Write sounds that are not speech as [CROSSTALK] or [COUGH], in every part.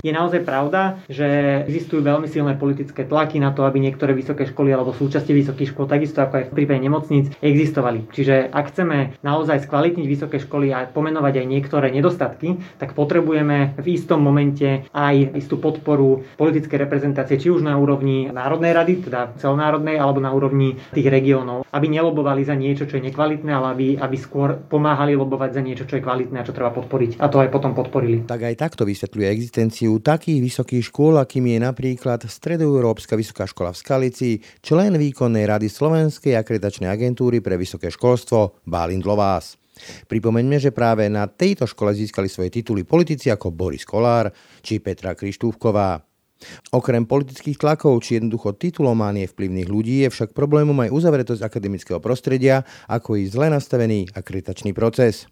je naozaj pravda, že existujú veľmi silné politické tlaky na to, aby niektoré vysoké školy alebo súčasti vysokých škôl, takisto ako aj v prípade nemocníc, existovali. Čiže ak chceme naozaj skvalitniť vysoké školy a pomenovať aj niektoré nedostatky, tak potrebujeme v istom momente aj istú podporu politické reprezentácie, či už na úrovni Národnej rady, teda celonárodnej, alebo na úrovni tých regiónov, aby nelobovali za niečo, čo je nekvalitné, ale aby, aby skôr pomáhali lobovať za niečo, čo je kvalitné a čo treba podporiť. A to aj potom podporili. Tak aj takto vysvetľuje existenciu existenciu takých vysokých škôl, akým je napríklad Stredoeurópska vysoká škola v Skalici, člen výkonnej rady Slovenskej akreditačnej agentúry pre vysoké školstvo Balint Lovás. Pripomeňme, že práve na tejto škole získali svoje tituly politici ako Boris Kolár či Petra Krištúvková. Okrem politických tlakov či jednoducho titulománie vplyvných ľudí je však problémom aj uzavretosť akademického prostredia, ako i zle nastavený akreditačný proces.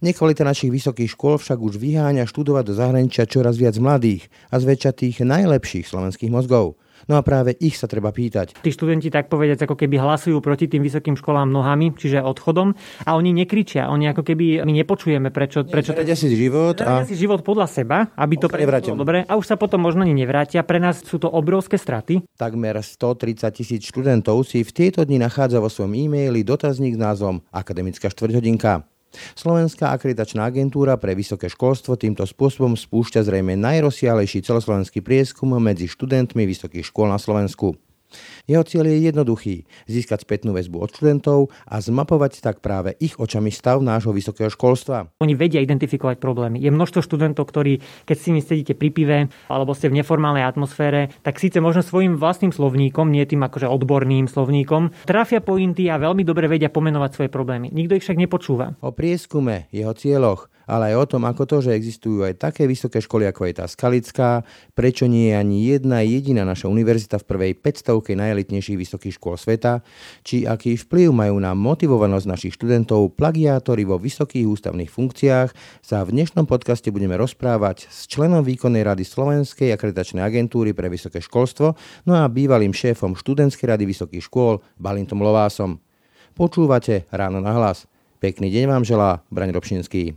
Nekvalita našich vysokých škôl však už vyháňa študovať do zahraničia čoraz viac mladých a zväčša tých najlepších slovenských mozgov. No a práve ich sa treba pýtať. Tí študenti tak povedať, ako keby hlasujú proti tým vysokým školám nohami, čiže odchodom a oni nekričia, oni ako keby my nepočujeme, prečo... prečo to... si život a... si život podľa seba, aby to prevrátil dobre a už sa potom možno ani nevrátia. Pre nás sú to obrovské straty. Takmer 130 tisíc študentov si v tieto dni nachádza vo svojom e-maili dotazník s názvom Akademická štvrťhodinka. Slovenská akreditačná agentúra pre vysoké školstvo týmto spôsobom spúšťa zrejme najrozsiahlejší celoslovenský prieskum medzi študentmi vysokých škôl na Slovensku. Jeho cieľ je jednoduchý, získať spätnú väzbu od študentov a zmapovať tak práve ich očami stav nášho vysokého školstva. Oni vedia identifikovať problémy. Je množstvo študentov, ktorí, keď si sedíte pri pive alebo ste v neformálnej atmosfére, tak síce možno svojim vlastným slovníkom, nie tým akože odborným slovníkom, trafia pointy a veľmi dobre vedia pomenovať svoje problémy. Nikto ich však nepočúva. O prieskume, jeho cieľoch, ale aj o tom, ako to, že existujú aj také vysoké školy, ako je tá Skalická, prečo nie je ani jedna jediná naša univerzita v prvej 500 najelitnejších vysokých škôl sveta, či aký vplyv majú na motivovanosť našich študentov plagiátori vo vysokých ústavných funkciách, sa v dnešnom podcaste budeme rozprávať s členom výkonnej rady Slovenskej akreditačnej agentúry pre vysoké školstvo, no a bývalým šéfom študentskej rady vysokých škôl Balintom Lovásom. Počúvate ráno na hlas. Pekný deň vám želá Braň Robšinský.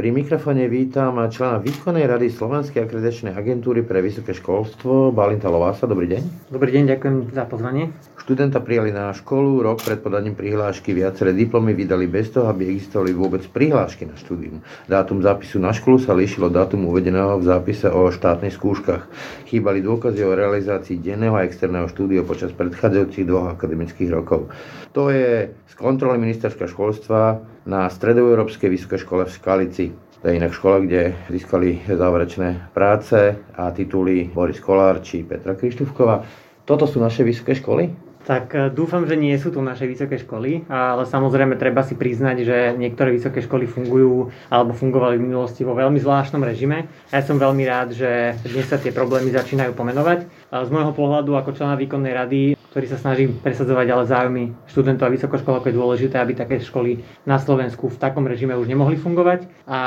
Pri mikrofóne vítam člena výkonnej rady Slovenskej akreditačnej agentúry pre vysoké školstvo Balinta Lovása. Dobrý deň. Dobrý deň, ďakujem za pozvanie. Študenta prijali na školu, rok pred podaním prihlášky viaceré diplomy vydali bez toho, aby existovali vôbec prihlášky na štúdium. Dátum zápisu na školu sa líšilo dátum uvedeného v zápise o štátnych skúškach. Chýbali dôkazy o realizácii denného a externého štúdia počas predchádzajúcich dvoch akademických rokov. To je z kontroly ministerstva školstva na Stredoeurópskej vysokej škole v Skalici. To je inak škola, kde získali záverečné práce a tituly Boris Kolár či Petra Krištúvková. Toto sú naše vysoké školy? Tak e, dúfam, že nie sú to naše vysoké školy, ale samozrejme treba si priznať, že niektoré vysoké školy fungujú alebo fungovali v minulosti vo veľmi zvláštnom režime. A ja som veľmi rád, že dnes sa tie problémy začínajú pomenovať. Z môjho pohľadu ako člena výkonnej rady ktorý sa snaží presadzovať ale záujmy študentov a vysokoškolok je dôležité, aby také školy na Slovensku v takom režime už nemohli fungovať a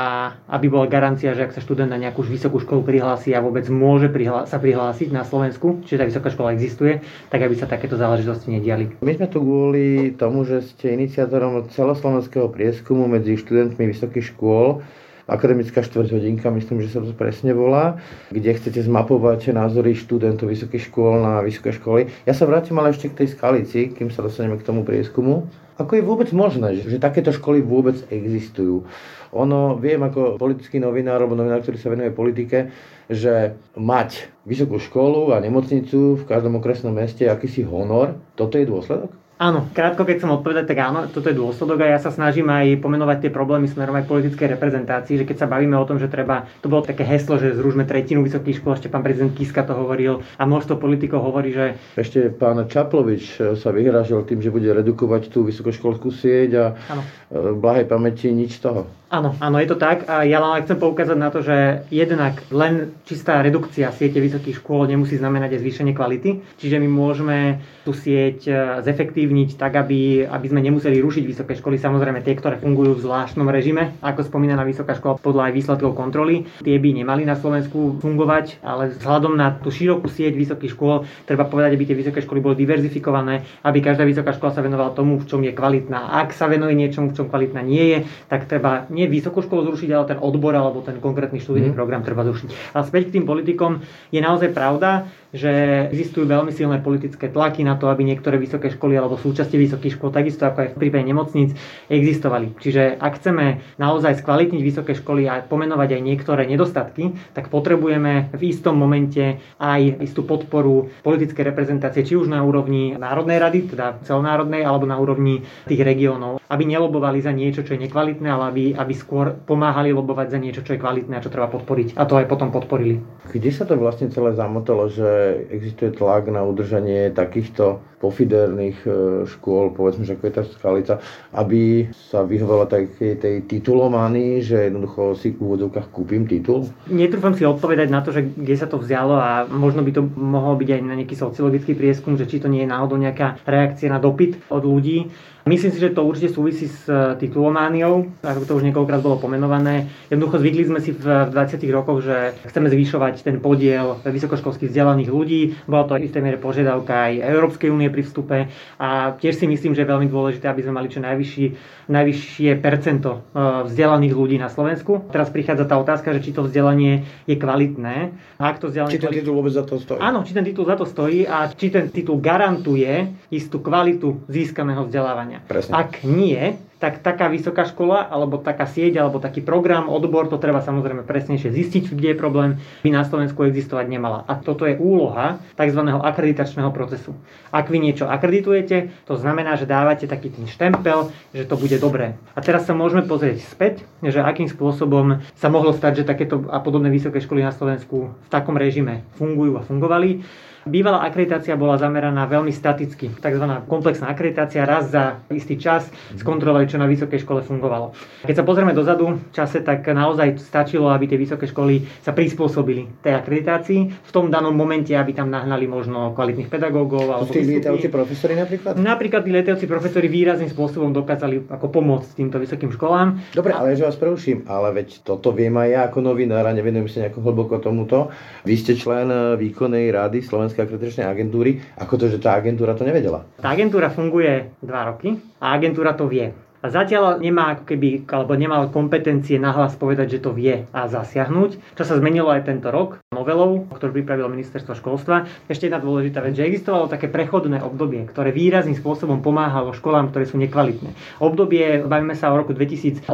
aby bola garancia, že ak sa študent na nejakú vysokú školu prihlási a vôbec môže prihlá- sa prihlásiť na Slovensku, čiže tá vysoká škola existuje, tak aby sa takéto záležitosti nediali. My sme tu kvôli tomu, že ste iniciátorom celoslovenského prieskumu medzi študentmi vysokých škôl akademická štvrťhodinka, myslím, že sa to presne volá, kde chcete zmapovať názory študentov vysokých škôl na vysoké školy. Ja sa vrátim ale ešte k tej skalici, kým sa dostaneme k tomu prieskumu. Ako je vôbec možné, že, že takéto školy vôbec existujú? Ono, viem ako politický novinár alebo novinár, ktorý sa venuje politike, že mať vysokú školu a nemocnicu v každom okresnom meste akýsi honor, toto je dôsledok? Áno, krátko keď som odpovedať, tak áno, toto je dôsledok a ja sa snažím aj pomenovať tie problémy smerom aj politickej reprezentácii, že keď sa bavíme o tom, že treba, to bolo také heslo, že zružme tretinu vysokých škôl, ešte pán prezident Kiska to hovoril a množstvo politikov hovorí, že... Ešte pán Čaplovič sa vyhrážal tým, že bude redukovať tú vysokoškolskú sieť a áno. v blahej pamäti nič z toho. Áno, áno, je to tak. A ja len chcem poukázať na to, že jednak len čistá redukcia siete vysokých škôl nemusí znamenať aj zvýšenie kvality. Čiže my môžeme tú sieť zefektívniť ovplyvniť tak, aby, aby sme nemuseli rušiť vysoké školy. Samozrejme tie, ktoré fungujú v zvláštnom režime, ako spomínaná vysoká škola podľa aj výsledkov kontroly. Tie by nemali na Slovensku fungovať, ale vzhľadom na tú širokú sieť vysokých škôl treba povedať, aby tie vysoké školy boli diverzifikované, aby každá vysoká škola sa venovala tomu, v čom je kvalitná. Ak sa venuje niečomu, v čom kvalitná nie je, tak treba nie vysokú školu zrušiť, ale ten odbor alebo ten konkrétny študijný mm. program treba zrušiť. Ale späť k tým politikom je naozaj pravda, že existujú veľmi silné politické tlaky na to, aby niektoré vysoké školy alebo súčasti vysokých škôl, takisto ako aj v prípade nemocníc, existovali. Čiže ak chceme naozaj skvalitniť vysoké školy a pomenovať aj niektoré nedostatky, tak potrebujeme v istom momente aj istú podporu politickej reprezentácie, či už na úrovni Národnej rady, teda celonárodnej, alebo na úrovni tých regiónov, aby nelobovali za niečo, čo je nekvalitné, ale aby, aby skôr pomáhali lobovať za niečo, čo je kvalitné a čo treba podporiť. A to aj potom podporili. Kde sa to vlastne celé zamotalo, že existuje tlak na udržanie takýchto pofiderných e, škôl, povedzme, že ako je tá skalica, aby sa vyhovela takej tej titulománii, že jednoducho si v úvodovkách kúpim titul? Netrúfam si odpovedať na to, že kde sa to vzalo a možno by to mohol byť aj na nejaký sociologický prieskum, že či to nie je náhodou nejaká reakcia na dopyt od ľudí. Myslím si, že to určite súvisí s e, titulomániou, ako to už niekoľkokrát bolo pomenované. Jednoducho zvykli sme si v 20. rokoch, že chceme zvyšovať ten podiel vysokoškolských vzdelaných ľudí. Bola to v istej miere požiadavka aj Európskej únie pri vstupe a tiež si myslím, že je veľmi dôležité, aby sme mali čo najvyšší, najvyššie percento e, vzdelaných ľudí na Slovensku. Teraz prichádza tá otázka, že či to vzdelanie je kvalitné. A ak to vzdelanie či ten titul vôbec za to stojí? Áno, či ten titul za to stojí a či ten titul garantuje istú kvalitu získaného vzdelávania vzdelávania. Presne. Ak nie, tak taká vysoká škola, alebo taká sieť, alebo taký program, odbor, to treba samozrejme presnejšie zistiť, kde je problém, by na Slovensku existovať nemala. A toto je úloha tzv. akreditačného procesu. Ak vy niečo akreditujete, to znamená, že dávate taký ten štempel, že to bude dobré. A teraz sa môžeme pozrieť späť, že akým spôsobom sa mohlo stať, že takéto a podobné vysoké školy na Slovensku v takom režime fungujú a fungovali. Bývalá akreditácia bola zameraná veľmi staticky. Tzv. komplexná akreditácia raz za istý čas skontrolovali, čo na vysokej škole fungovalo. Keď sa pozrieme dozadu v čase, tak naozaj stačilo, aby tie vysoké školy sa prispôsobili tej akreditácii. V tom danom momente, aby tam nahnali možno kvalitných pedagógov. Alebo tí lietajúci profesori napríklad? Napríklad tí lietajúci profesori výrazným spôsobom dokázali ako pomôcť týmto vysokým školám. Dobre, ale že vás preruším, ale veď toto viem aj ja ako novinár a nevenujem sa nejako hlboko tomuto. Vy ste člen výkonnej rady Slovenskej Slovenskej akreditačnej agentúry, ako to, že tá agentúra to nevedela? Tá agentúra funguje dva roky a agentúra to vie. A zatiaľ nemá ako keby, alebo nemal kompetencie nahlas povedať, že to vie a zasiahnuť. Čo sa zmenilo aj tento rok novelou, ktorú pripravilo ministerstvo školstva. Ešte jedna dôležitá vec, že existovalo také prechodné obdobie, ktoré výrazným spôsobom pomáhalo školám, ktoré sú nekvalitné. Obdobie, bavíme sa o roku 2018-19,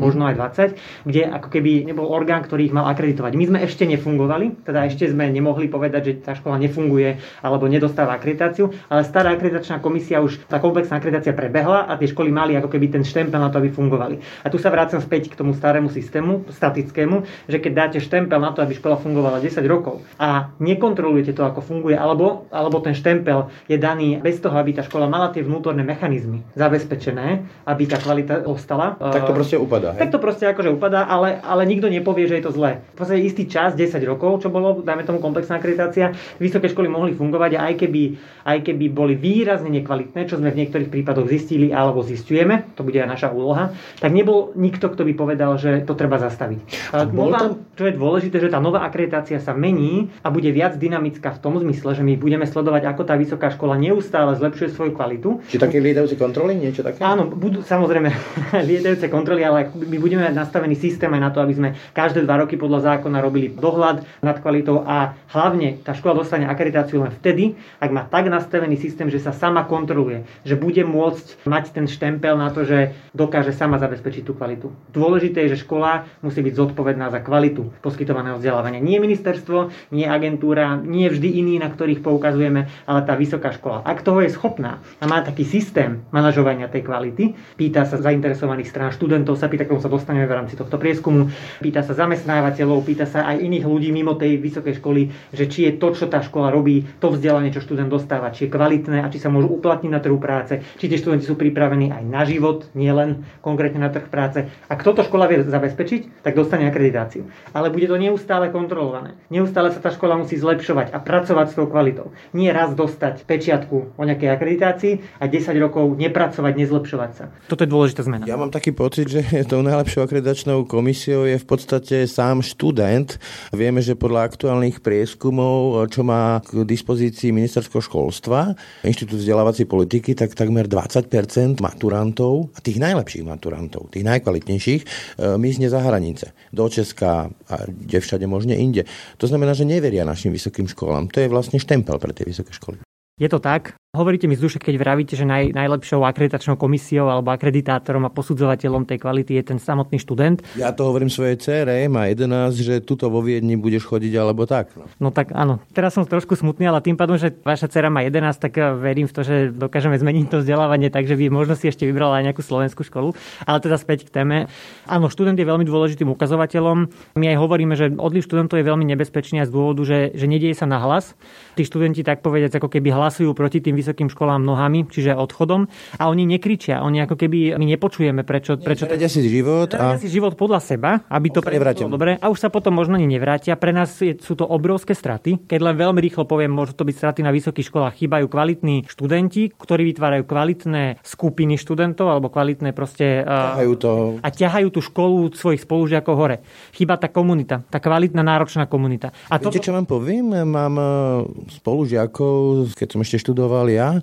možno aj 20, kde ako keby nebol orgán, ktorý ich mal akreditovať. My sme ešte nefungovali, teda ešte sme nemohli povedať, že tá škola nefunguje alebo nedostáva akreditáciu, ale stará akreditačná komisia už, tá komplexná akreditácia prebehla tie školy mali ako keby ten štempel na to, aby fungovali. A tu sa vrácam späť k tomu starému systému, statickému, že keď dáte štempel na to, aby škola fungovala 10 rokov a nekontrolujete to, ako funguje, alebo, alebo ten štempel je daný bez toho, aby tá škola mala tie vnútorné mechanizmy zabezpečené, aby tá kvalita ostala. Tak to proste upadá. Hej? Tak to proste akože upadá, ale, ale nikto nepovie, že je to zlé. V podstate istý čas, 10 rokov, čo bolo, dajme tomu komplexná akreditácia, vysoké školy mohli fungovať a aj keby, aj keby boli výrazne nekvalitné, čo sme v niektorých prípadoch zistili alebo zistujeme, to bude aj naša úloha, tak nebol nikto, kto by povedal, že to treba zastaviť. A nová, tam... Čo je dôležité, že tá nová akreditácia sa mení a bude viac dynamická v tom zmysle, že my budeme sledovať, ako tá vysoká škola neustále zlepšuje svoju kvalitu. Či také lietajúce kontroly, niečo také? Áno, budú samozrejme [LAUGHS] lietajúce kontroly, ale my budeme mať nastavený systém aj na to, aby sme každé dva roky podľa zákona robili dohľad nad kvalitou a hlavne tá škola dostane akreditáciu len vtedy, ak má tak nastavený systém, že sa sama kontroluje, že bude môcť mať ten štempel na to, že dokáže sama zabezpečiť tú kvalitu. Dôležité je, že škola musí byť zodpovedná za kvalitu poskytovaného vzdelávania. Nie ministerstvo, nie agentúra, nie vždy iní, na ktorých poukazujeme, ale tá vysoká škola. Ak toho je schopná a má taký systém manažovania tej kvality, pýta sa zainteresovaných strán študentov, sa pýta, sa dostaneme v rámci tohto prieskumu, pýta sa zamestnávateľov, pýta sa aj iných ľudí mimo tej vysokej školy, že či je to, čo tá škola robí, to vzdelanie, čo študent dostáva, či je kvalitné a či sa môžu uplatniť na trhu práce, či tie študenti sú pri pripravený aj na život, nielen konkrétne na trh práce. Ak toto škola vie zabezpečiť, tak dostane akreditáciu. Ale bude to neustále kontrolované. Neustále sa tá škola musí zlepšovať a pracovať s tou kvalitou. Nie raz dostať pečiatku o nejakej akreditácii a 10 rokov nepracovať, nezlepšovať sa. Toto je dôležitá zmena. Ja mám taký pocit, že [LAUGHS] tou najlepšou akreditačnou komisiou je v podstate sám študent. Vieme, že podľa aktuálnych prieskumov, čo má k dispozícii ministerstvo školstva, Inštitút vzdelávacej politiky, tak takmer 20% maturantov, a tých najlepších maturantov, tých najkvalitnejších, e, mizne za hranice. Do Česka a kde všade možne inde. To znamená, že neveria našim vysokým školám. To je vlastne štempel pre tie vysoké školy. Je to tak. Hovoríte mi z duše, keď vravíte, že naj, najlepšou akreditačnou komisiou alebo akreditátorom a posudzovateľom tej kvality je ten samotný študent. Ja to hovorím svojej cére, má 11, že tuto vo Viedni budeš chodiť alebo tak. No. no tak áno, teraz som trošku smutný, ale tým pádom, že vaša dcera má 11, tak eh, verím v to, že dokážeme zmeniť to vzdelávanie, takže by možno si ešte vybrala aj nejakú slovenskú školu. Ale teda späť k téme. Áno, študent je veľmi dôležitým ukazovateľom. My aj hovoríme, že odliv študentov je veľmi nebezpečný z dôvodu, že, že nedieje sa na hlas. Tí študenti tak povedať, ako keby hlasujú proti tým vysokým školám nohami, čiže odchodom. A oni nekričia, oni ako keby my nepočujeme, prečo... prečo to... si život a... si život podľa seba, aby to prevrátil. dobre. A už sa potom možno ani nevrátia. Pre nás je, sú to obrovské straty. Keď len veľmi rýchlo poviem, môžu to byť straty na vysokých školách. Chýbajú kvalitní študenti, ktorí vytvárajú kvalitné skupiny študentov alebo kvalitné proste... Ťahajú to. A ťahajú tú školu svojich spolužiakov hore. Chýba tá komunita, tá kvalitná náročná komunita. A Viete, čo vám poviem? Mám spolužiakov, keď som ešte študoval ja,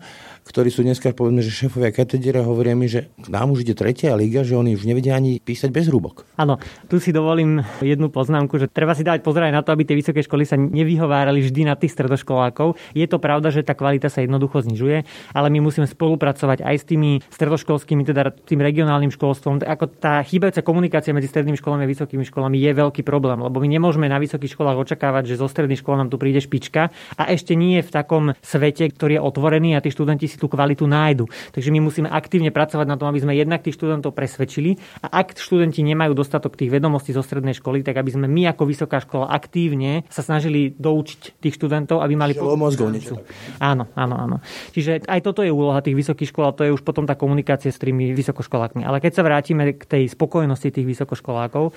ktorí sú dneska, povedzme, že šéfovia katediera hovoria mi, že nám už ide tretia liga, že oni už nevedia ani písať bez rúbok. Áno, tu si dovolím jednu poznámku, že treba si dať pozerať na to, aby tie vysoké školy sa nevyhovárali vždy na tých stredoškolákov. Je to pravda, že tá kvalita sa jednoducho znižuje, ale my musíme spolupracovať aj s tými stredoškolskými, teda tým regionálnym školstvom. Ako tá chýbajúca komunikácia medzi strednými školami a vysokými školami je veľký problém, lebo my nemôžeme na vysokých školách očakávať, že zo stredných škôl nám tu príde špička a ešte nie je v takom svete, ktorý je otvorený a tí študenti si si tú kvalitu nájdu. Takže my musíme aktívne pracovať na tom, aby sme jednak tých študentov presvedčili a ak študenti nemajú dostatok tých vedomostí zo strednej školy, tak aby sme my ako vysoká škola aktívne sa snažili doučiť tých študentov, aby mali mozgov niečo Áno, áno, áno. Čiže aj toto je úloha tých vysokých škôl a to je už potom tá komunikácia s tými vysokoškolákmi. Ale keď sa vrátime k tej spokojnosti tých vysokoškolákov,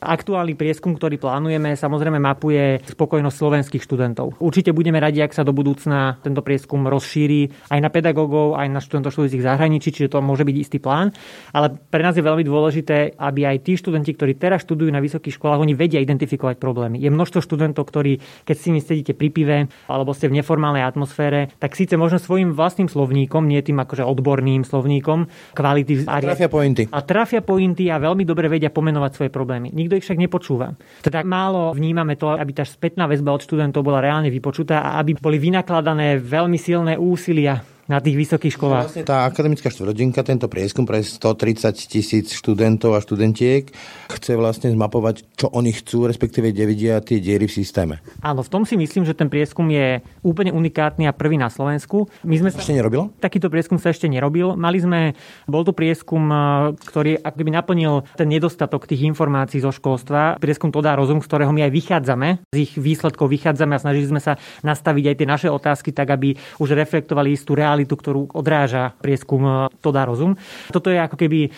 Aktuálny prieskum, ktorý plánujeme, samozrejme mapuje spokojnosť slovenských študentov. Určite budeme radi, ak sa do budúcna tento prieskum rozšíri aj na pedagógov, aj na študentov študujúcich zahraničí, čiže to môže byť istý plán. Ale pre nás je veľmi dôležité, aby aj tí študenti, ktorí teraz študujú na vysokých školách, oni vedia identifikovať problémy. Je množstvo študentov, ktorí, keď si nimi sedíte pri pive alebo ste v neformálnej atmosfére, tak síce možno svojim vlastným slovníkom, nie tým akože odborným slovníkom, kvality a trafia pointy. A trafia pointy a veľmi dobre vedia pomenovať svoje problémy. Nikto ich však nepočúva. Teda málo vnímame to, aby tá spätná väzba od študentov bola reálne vypočutá a aby boli vynakladané veľmi silné úsilia na tých vysokých školách. Vlastne tá akademická štvrtinka, tento prieskum pre 130 tisíc študentov a študentiek chce vlastne zmapovať, čo oni chcú, respektíve kde vidia tie diery v systéme. Áno, v tom si myslím, že ten prieskum je úplne unikátny a prvý na Slovensku. My sme sa... Ešte nerobil? Takýto prieskum sa ešte nerobil. Mali sme, bol tu prieskum, eh, ktorý akoby naplnil ten nedostatok tých informácií zo školstva. Prieskum to dá rozum, z ktorého my aj vychádzame. Z ich výsledkov vychádzame a snažili sme sa nastaviť aj tie naše otázky tak, aby už reflektovali istú realitu realitu, ktorú odráža prieskum e, To dá rozum. Toto je ako keby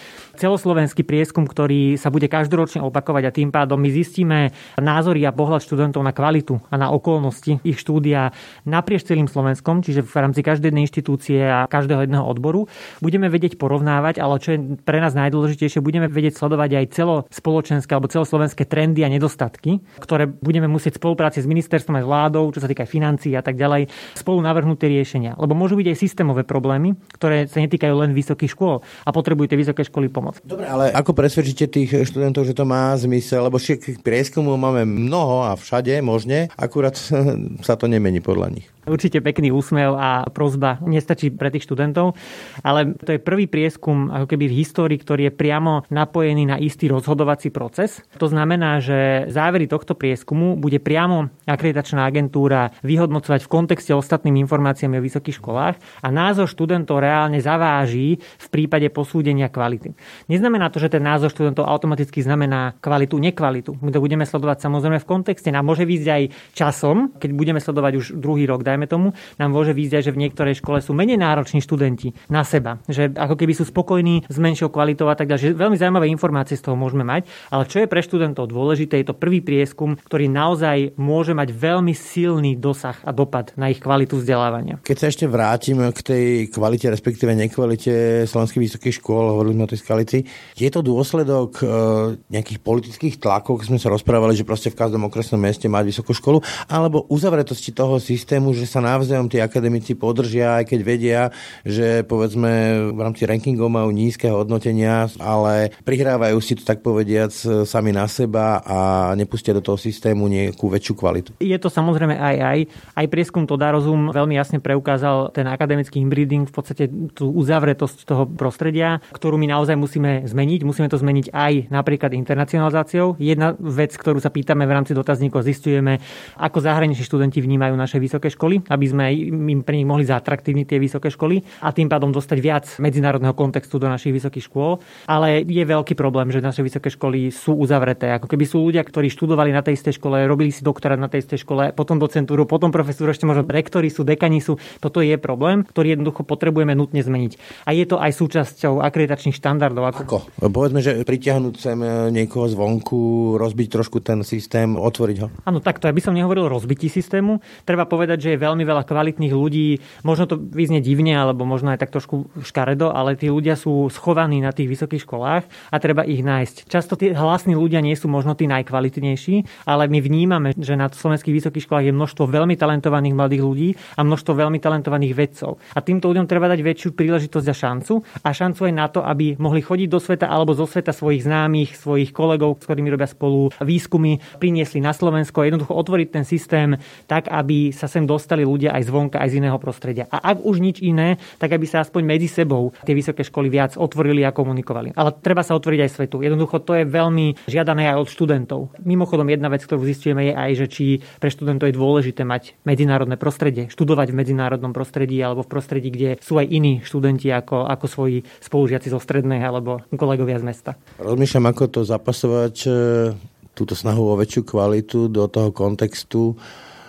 celoslovenský prieskum, ktorý sa bude každoročne opakovať a tým pádom my zistíme názory a pohľad študentov na kvalitu a na okolnosti ich štúdia naprieč celým Slovenskom, čiže v rámci každej jednej inštitúcie a každého jedného odboru. Budeme vedieť porovnávať, ale čo je pre nás najdôležitejšie, budeme vedieť sledovať aj celospoločenské alebo celoslovenské trendy a nedostatky, ktoré budeme musieť spolupráci s ministerstvom s vládou, čo sa týka financií a tak ďalej, spolu navrhnúť tie riešenia. Lebo môžu byť aj systémové problémy, ktoré sa netýkajú len vysokých škôl a potrebujú tie vysoké školy pomoc. Dobre, ale ako presvedčíte tých študentov, že to má zmysel? Lebo prieskumov máme mnoho a všade možne, akurát [LAUGHS] sa to nemení podľa nich. Určite pekný úsmev a prozba nestačí pre tých študentov, ale to je prvý prieskum ako keby v histórii, ktorý je priamo napojený na istý rozhodovací proces. To znamená, že závery tohto prieskumu bude priamo akreditačná agentúra vyhodnocovať v kontexte ostatnými informáciami o vysokých školách A názor študentov reálne zaváži v prípade posúdenia kvality. Neznamená to, že ten názor študentov automaticky znamená kvalitu, nekvalitu. My to budeme sledovať samozrejme v kontexte. Nám môže výjsť aj časom, keď budeme sledovať už druhý rok, dajme tomu, nám môže výjsť že v niektorej škole sú menej nároční študenti na seba, že ako keby sú spokojní s menšou kvalitou a tak ďalej. Veľmi zaujímavé informácie z toho môžeme mať, ale čo je pre študentov dôležité, je to prvý prieskum, ktorý naozaj môže mať veľmi silný dosah a dopad na ich kvalitu vzdelávania. Keď sa ešte vrátim k tej kvalite, respektíve nekvalite slovenských vysokých škôl, hovorili sme o tej skalici, je to dôsledok e, nejakých politických tlakov, keď sme sa rozprávali, že proste v každom okresnom meste mať vysokú školu, alebo uzavretosti toho systému, že sa navzájom tí akademici podržia, aj keď vedia, že povedzme v rámci rankingov majú nízke hodnotenia, ale prihrávajú si to tak povediac sami na seba a nepustia do toho systému nejakú väčšiu kvalitu. Je to samozrejme aj aj. Aj prieskum to dá rozum veľmi jasne preukázal ten akademický inbreeding, v podstate tú uzavretosť toho prostredia, ktorú my naozaj musíme zmeniť. Musíme to zmeniť aj napríklad internacionalizáciou. Jedna vec, ktorú sa pýtame v rámci dotazníkov, zistujeme, ako zahraniční študenti vnímajú naše vysoké školy, aby sme im pre nich mohli zatraktívniť tie vysoké školy a tým pádom dostať viac medzinárodného kontextu do našich vysokých škôl. Ale je veľký problém, že naše vysoké školy sú uzavreté. Ako keby sú ľudia, ktorí študovali na tej istej škole, robili si doktorát na tej istej škole, potom docentúru, potom profesúru, ešte možno rektori sú, dekani sú. Toto je problém, ktorý jednoducho potrebujeme nutne zmeniť. A je to aj súčasťou akreditačných štandardov. Ako... ako? Povedzme, že pritiahnuť sem niekoho zvonku, rozbiť trošku ten systém, otvoriť ho. Áno, takto. Ja by som nehovoril o rozbití systému. Treba povedať, že je veľmi veľa kvalitných ľudí. Možno to vyznie divne, alebo možno aj tak trošku škaredo, ale tí ľudia sú schovaní na tých vysokých školách a treba ich nájsť. Často tí hlasní ľudia nie sú možno tí najkvalitnejší, ale my vnímame, že na slovenských vysokých školách je množstvo veľmi talentovaných mladých ľudí a množstvo veľmi talentovaných vedcov. A týmto ľuďom treba dať väčšiu príležitosť a šancu a šancu aj na to, aby mohli chodiť do sveta alebo zo sveta svojich známych, svojich kolegov, s ktorými robia spolu výskumy, priniesli na Slovensko jednoducho otvoriť ten systém tak, aby sa sem dostali ľudia aj zvonka, aj z iného prostredia. A ak už nič iné, tak aby sa aspoň medzi sebou tie vysoké školy viac otvorili a komunikovali. Ale treba sa otvoriť aj svetu. Jednoducho to je veľmi žiadané aj od študentov. Mimochodom, jedna vec, ktorú zistujeme, je aj, že či pre študentov je dôležité mať medzinárodné prostredie, študovať v medzinárodnom prostredí alebo v prostredí, kde sú aj iní študenti ako, ako svoji spolužiaci zo strednej alebo kolegovia z mesta. Rozmýšľam, ako to zapasovať e, túto snahu o väčšiu kvalitu do toho kontextu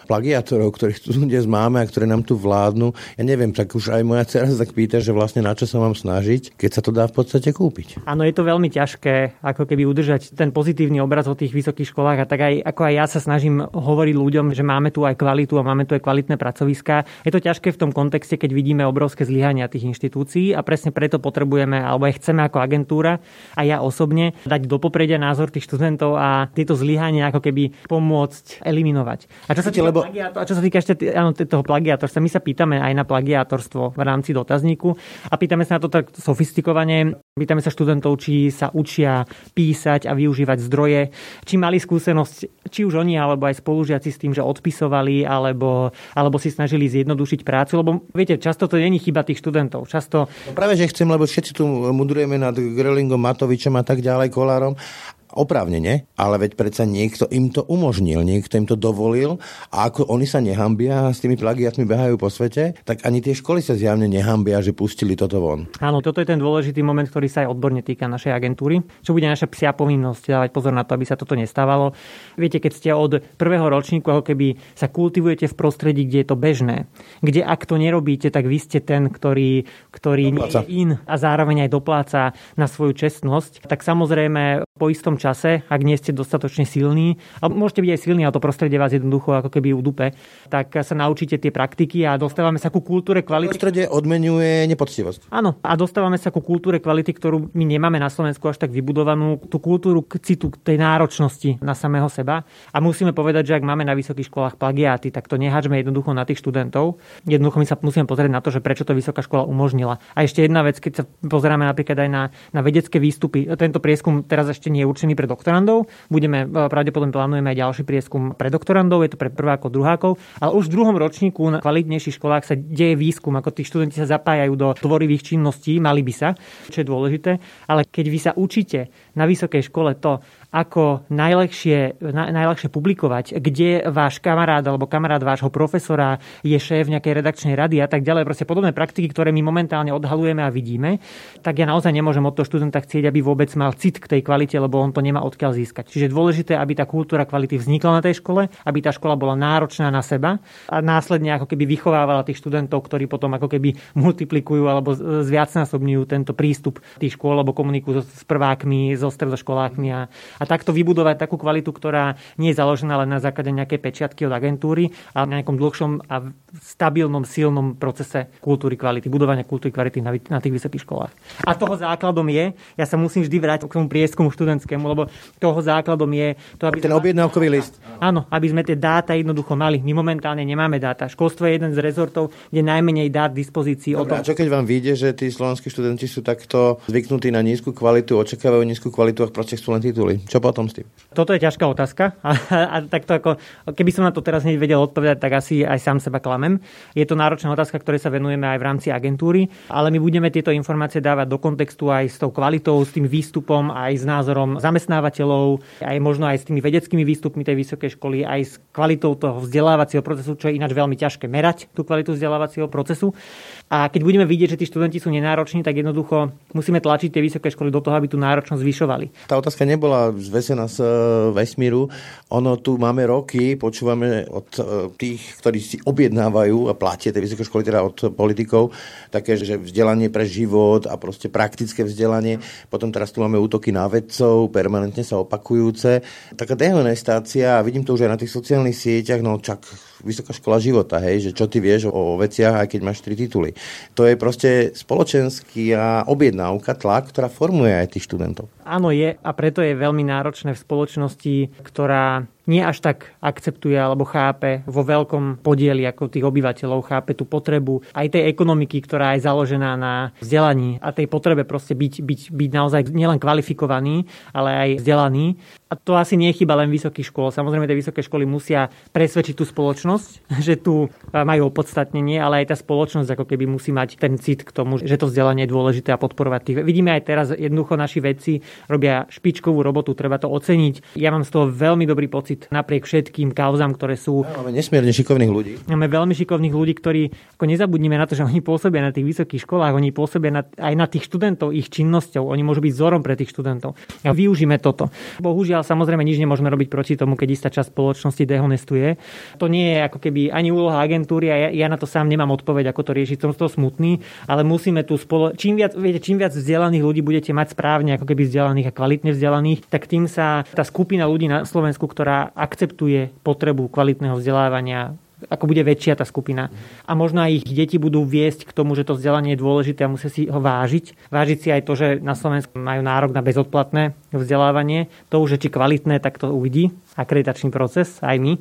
plagiátorov, ktorých tu dnes máme a ktoré nám tu vládnu. Ja neviem, tak už aj moja dcera sa tak pýta, že vlastne na čo sa mám snažiť, keď sa to dá v podstate kúpiť. Áno, je to veľmi ťažké, ako keby udržať ten pozitívny obraz o tých vysokých školách a tak aj ako aj ja sa snažím hovoriť ľuďom, že máme tu aj kvalitu a máme tu aj kvalitné pracoviská. Je to ťažké v tom kontexte, keď vidíme obrovské zlyhania tých inštitúcií a presne preto potrebujeme, alebo aj chceme ako agentúra a ja osobne dať do popredia názor tých študentov a tieto zlyhania ako keby pomôcť eliminovať. A čo sa lebo... A čo sa týka ešte áno, toho plagiátorstva, my sa pýtame aj na plagiátorstvo v rámci dotazníku a pýtame sa na to tak sofistikovane. Pýtame sa študentov, či sa učia písať a využívať zdroje, či mali skúsenosť, či už oni alebo aj spolužiaci s tým, že odpisovali alebo, alebo si snažili zjednodušiť prácu, lebo viete, často to není chyba tých študentov. Často... No práve, že chcem, lebo všetci tu mudrujeme nad Grelingom, Matovičom a tak ďalej, Kolárom oprávnene, ale veď predsa niekto im to umožnil, niekto im to dovolil a ako oni sa nehambia a s tými plagiatmi behajú po svete, tak ani tie školy sa zjavne nehambia, že pustili toto von. Áno, toto je ten dôležitý moment, ktorý sa aj odborne týka našej agentúry. Čo bude naša psia povinnosť dávať pozor na to, aby sa toto nestávalo. Viete, keď ste od prvého ročníku ako keby sa kultivujete v prostredí, kde je to bežné, kde ak to nerobíte, tak vy ste ten, ktorý, ktorý nie je in a zároveň aj dopláca na svoju čestnosť, tak samozrejme po istom čase, ak nie ste dostatočne silní, alebo môžete byť aj silní, ale to prostredie vás jednoducho ako keby udupe, tak sa naučíte tie praktiky a dostávame sa ku kultúre kvality. Prostredie odmenuje nepoctivosť. Áno, a dostávame sa ku kultúre kvality, ktorú my nemáme na Slovensku až tak vybudovanú, tú kultúru k citu, k tej náročnosti na samého seba. A musíme povedať, že ak máme na vysokých školách plagiáty, tak to nehačme jednoducho na tých študentov. Jednoducho my sa musíme pozrieť na to, že prečo to vysoká škola umožnila. A ešte jedna vec, keď sa pozeráme napríklad aj na, na vedecké výstupy, tento prieskum teraz ešte nie je určený pre doktorandov. Budeme, e, pravdepodobne plánujeme aj ďalší prieskum pre doktorandov, je to pre prvákov, druhákov, ale už v druhom ročníku na kvalitnejších školách sa deje výskum, ako tí študenti sa zapájajú do tvorivých činností, mali by sa, čo je dôležité. Ale keď vy sa učíte na vysokej škole to, ako najlepšie, na, najlepšie publikovať, kde váš kamarát alebo kamarát vášho profesora je šéf nejakej redakčnej rady a tak ďalej, proste podobné praktiky, ktoré my momentálne odhalujeme a vidíme, tak ja naozaj nemôžem od toho študenta chcieť, aby vôbec mal cit k tej kvalite, lebo on to nemá odkiaľ získať. Čiže dôležité, aby tá kultúra kvality vznikla na tej škole, aby tá škola bola náročná na seba a následne ako keby vychovávala tých študentov, ktorí potom ako keby multiplikujú alebo zviacnásobňujú tento prístup tých škôl alebo komunikujú s prvákmi, so stredoškolákmi a, a takto vybudovať takú kvalitu, ktorá nie je založená len na základe nejakej pečiatky od agentúry, ale na nejakom dlhšom a stabilnom, silnom procese kultúry kvality, budovania kultúry kvality na, na tých vysokých školách. A toho základom je, ja sa musím vždy vrátiť k tomu prieskumu študentskému, lebo toho základom je to, aby... Ten objednávkový list. Áno, aby sme tie dáta jednoducho mali. My momentálne nemáme dáta. Školstvo je jeden z rezortov, kde najmenej dát v dispozícii. Dobre, o tom... A čo keď vám vyjde, že tí slovenskí študenti sú takto zvyknutí na nízku kvalitu, očakávajú nízku kvalitu a proste chcú len tituly? Čo potom s tým? Toto je ťažká otázka. [LAUGHS] A, a takto ako, keby som na to teraz hneď vedel odpovedať, tak asi aj sám seba klamem. Je to náročná otázka, ktorej sa venujeme aj v rámci agentúry, ale my budeme tieto informácie dávať do kontextu aj s tou kvalitou, s tým výstupom, aj s názorom zamestnávateľov, aj možno aj s tými vedeckými výstupmi tej vysokej školy, aj s kvalitou toho vzdelávacieho procesu, čo je ináč veľmi ťažké merať tú kvalitu vzdelávacieho procesu. A keď budeme vidieť, že tí študenti sú nenároční, tak jednoducho musíme tlačiť tie vysoké školy do toho, aby tú náročnosť zvyšovali. Tá otázka nebola zvesená z e, vesmíru. Ono tu máme roky, počúvame od e, tých, ktorí si objednávajú a platia tie vysoké školy, teda od politikov, také, že vzdelanie pre život a proste praktické vzdelanie. Potom teraz tu máme útoky na vedcov, permanentne sa opakujúce. Taká dehonestácia, a vidím to už aj na tých sociálnych sieťach, no čak vysoká škola života, hej, že čo ty vieš o veciach, aj keď máš tri tituly. To je proste spoločenský a objednávka, tlak, ktorá formuje aj tých študentov. Áno, je a preto je veľmi náročné v spoločnosti, ktorá nie až tak akceptuje alebo chápe vo veľkom podieli ako tých obyvateľov, chápe tú potrebu aj tej ekonomiky, ktorá je založená na vzdelaní a tej potrebe proste byť, byť, byť naozaj nielen kvalifikovaný, ale aj vzdelaný. A to asi nie je chyba len vysokých škôl. Samozrejme, tie vysoké školy musia presvedčiť tú spoločnosť, [LAUGHS] že tu majú opodstatnenie, ale aj tá spoločnosť ako keby musí mať ten cit k tomu, že to vzdelanie je dôležité a podporovať tých. Vidíme aj teraz jednoducho naši vedci robia špičkovú robotu, treba to oceniť. Ja mám z toho veľmi dobrý pocit pocit napriek všetkým kauzám, ktoré sú. Máme nesmierne šikovných ľudí. Máme veľmi šikovných ľudí, ktorí, ako nezabudnime na to, že oni pôsobia na tých vysokých školách, oni pôsobia na, aj na tých študentov ich činnosťou, oni môžu byť vzorom pre tých študentov. A využíme toto. Bohužiaľ, samozrejme, nič nemôžeme robiť proti tomu, keď istá časť spoločnosti dehonestuje. To nie je ako keby ani úloha agentúry a ja, ja na to sám nemám odpoveď, ako to riešiť. Som z toho smutný, ale musíme tu spolo... čím viac, viete, čím viac vzdelaných ľudí budete mať správne, ako keby vzdelaných a kvalitne vzdelaných, tak tým sa tá skupina ľudí na Slovensku, ktorá akceptuje potrebu kvalitného vzdelávania ako bude väčšia tá skupina. A možno aj ich deti budú viesť k tomu, že to vzdelanie je dôležité a musia si ho vážiť. Vážiť si aj to, že na Slovensku majú nárok na bezodplatné vzdelávanie. To už, či kvalitné, tak to uvidí akreditačný proces, aj my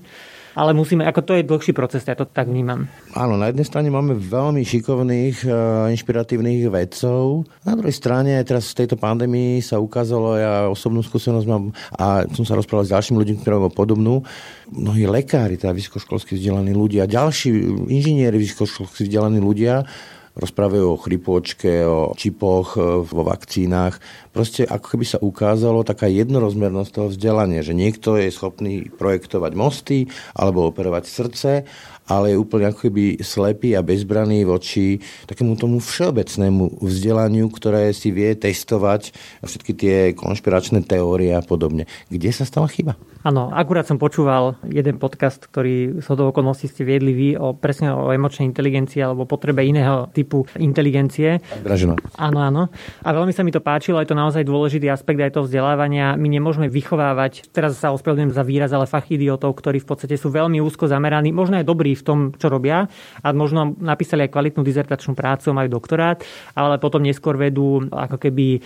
ale musíme, ako to je dlhší proces, ja to tak vnímam. Áno, na jednej strane máme veľmi šikovných, e, inšpiratívnych vedcov, na druhej strane teraz v tejto pandémii sa ukázalo, ja osobnú skúsenosť mám a som sa rozprával s ďalšími ľuďmi, ktorí podobnú, mnohí lekári, teda vysokoškolsky vzdelaní ľudia, ďalší inžinieri vysokoškolsky vzdelaní ľudia, rozprávajú o chrypočke, o čipoch e, vo vakcínach. Proste ako keby sa ukázalo taká jednorozmernosť toho vzdelania, že niekto je schopný projektovať mosty alebo operovať srdce ale je úplne ako keby slepý a bezbraný voči takému tomu všeobecnému vzdelaniu, ktoré si vie testovať všetky tie konšpiračné teórie a podobne. Kde sa stala chyba? Áno, akurát som počúval jeden podcast, ktorý so do okolností ste viedli vy o presne o emočnej inteligencii alebo potrebe iného typu inteligencie. Gražino. Áno, áno. A veľmi sa mi to páčilo, je to naozaj dôležitý aspekt aj toho vzdelávania. My nemôžeme vychovávať, teraz sa ospravedlňujem za výraz, ale fach idiotov, ktorí v podstate sú veľmi úzko zameraní, možno aj dobrí v tom, čo robia a možno napísali aj kvalitnú dizertačnú prácu, majú doktorát, ale potom neskôr vedú ako keby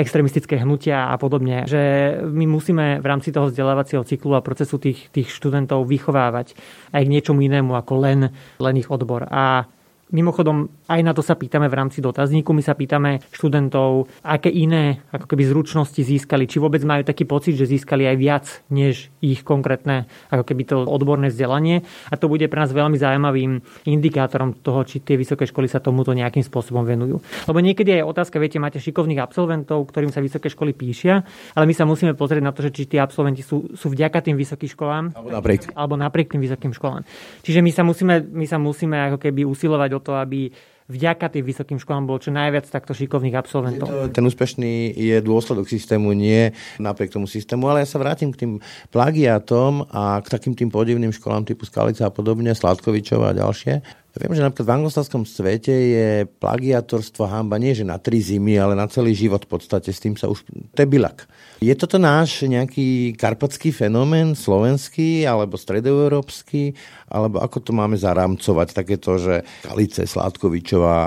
extremistické hnutia a podobne. Že my musíme v rámci toho vzdelávacieho cyklu a procesu tých, tých študentov vychovávať aj k niečomu inému ako len, len ich odbor. A Mimochodom, aj na to sa pýtame v rámci dotazníku. My sa pýtame študentov, aké iné ako keby zručnosti získali, či vôbec majú taký pocit, že získali aj viac, než ich konkrétne ako keby to odborné vzdelanie. A to bude pre nás veľmi zaujímavým indikátorom toho, či tie vysoké školy sa tomuto nejakým spôsobom venujú. Lebo niekedy je otázka, viete, máte šikovných absolventov, ktorým sa vysoké školy píšia, ale my sa musíme pozrieť na to, že či tí absolventi sú, sú vďaka tým vysokým školám alebo napriek. alebo napriek tým vysokým školám. Čiže my sa musíme, my sa musíme ako keby usilovať o to, aby vďaka tým vysokým školám bolo čo najviac takto šikovných absolventov. To, ten úspešný je dôsledok systému, nie napriek tomu systému, ale ja sa vrátim k tým plagiatom a k takým tým podivným školám typu Skalica a podobne, Sladkovičova a ďalšie. Viem, že napríklad v anglosadskom svete je plagiatorstvo hamba nie že na tri zimy, ale na celý život v podstate. S tým sa už... To je bilak. Je toto náš nejaký karpatský fenomén, slovenský alebo stredoeurópsky, alebo ako to máme zaramcovať, takéto, že Kalice, Sládkovičová,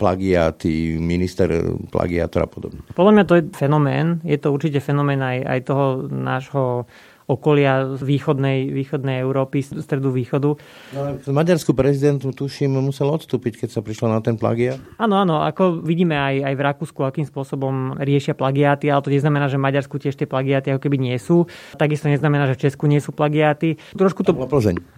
plagiáty, minister plagiátora a podobne. Podľa mňa to je fenomén, je to určite fenomén aj, aj toho nášho okolia východnej, východnej Európy, stredu východu. No, Maďarskú prezidentu, tuším, musel odstúpiť, keď sa prišlo na ten plagiat. Áno, áno, ako vidíme aj, aj v Rakúsku, akým spôsobom riešia plagiáty, ale to neznamená, že v Maďarsku tiež tie plagiáty ako keby nie sú. Takisto neznamená, že v Česku nie sú plagiáty. Trošku to...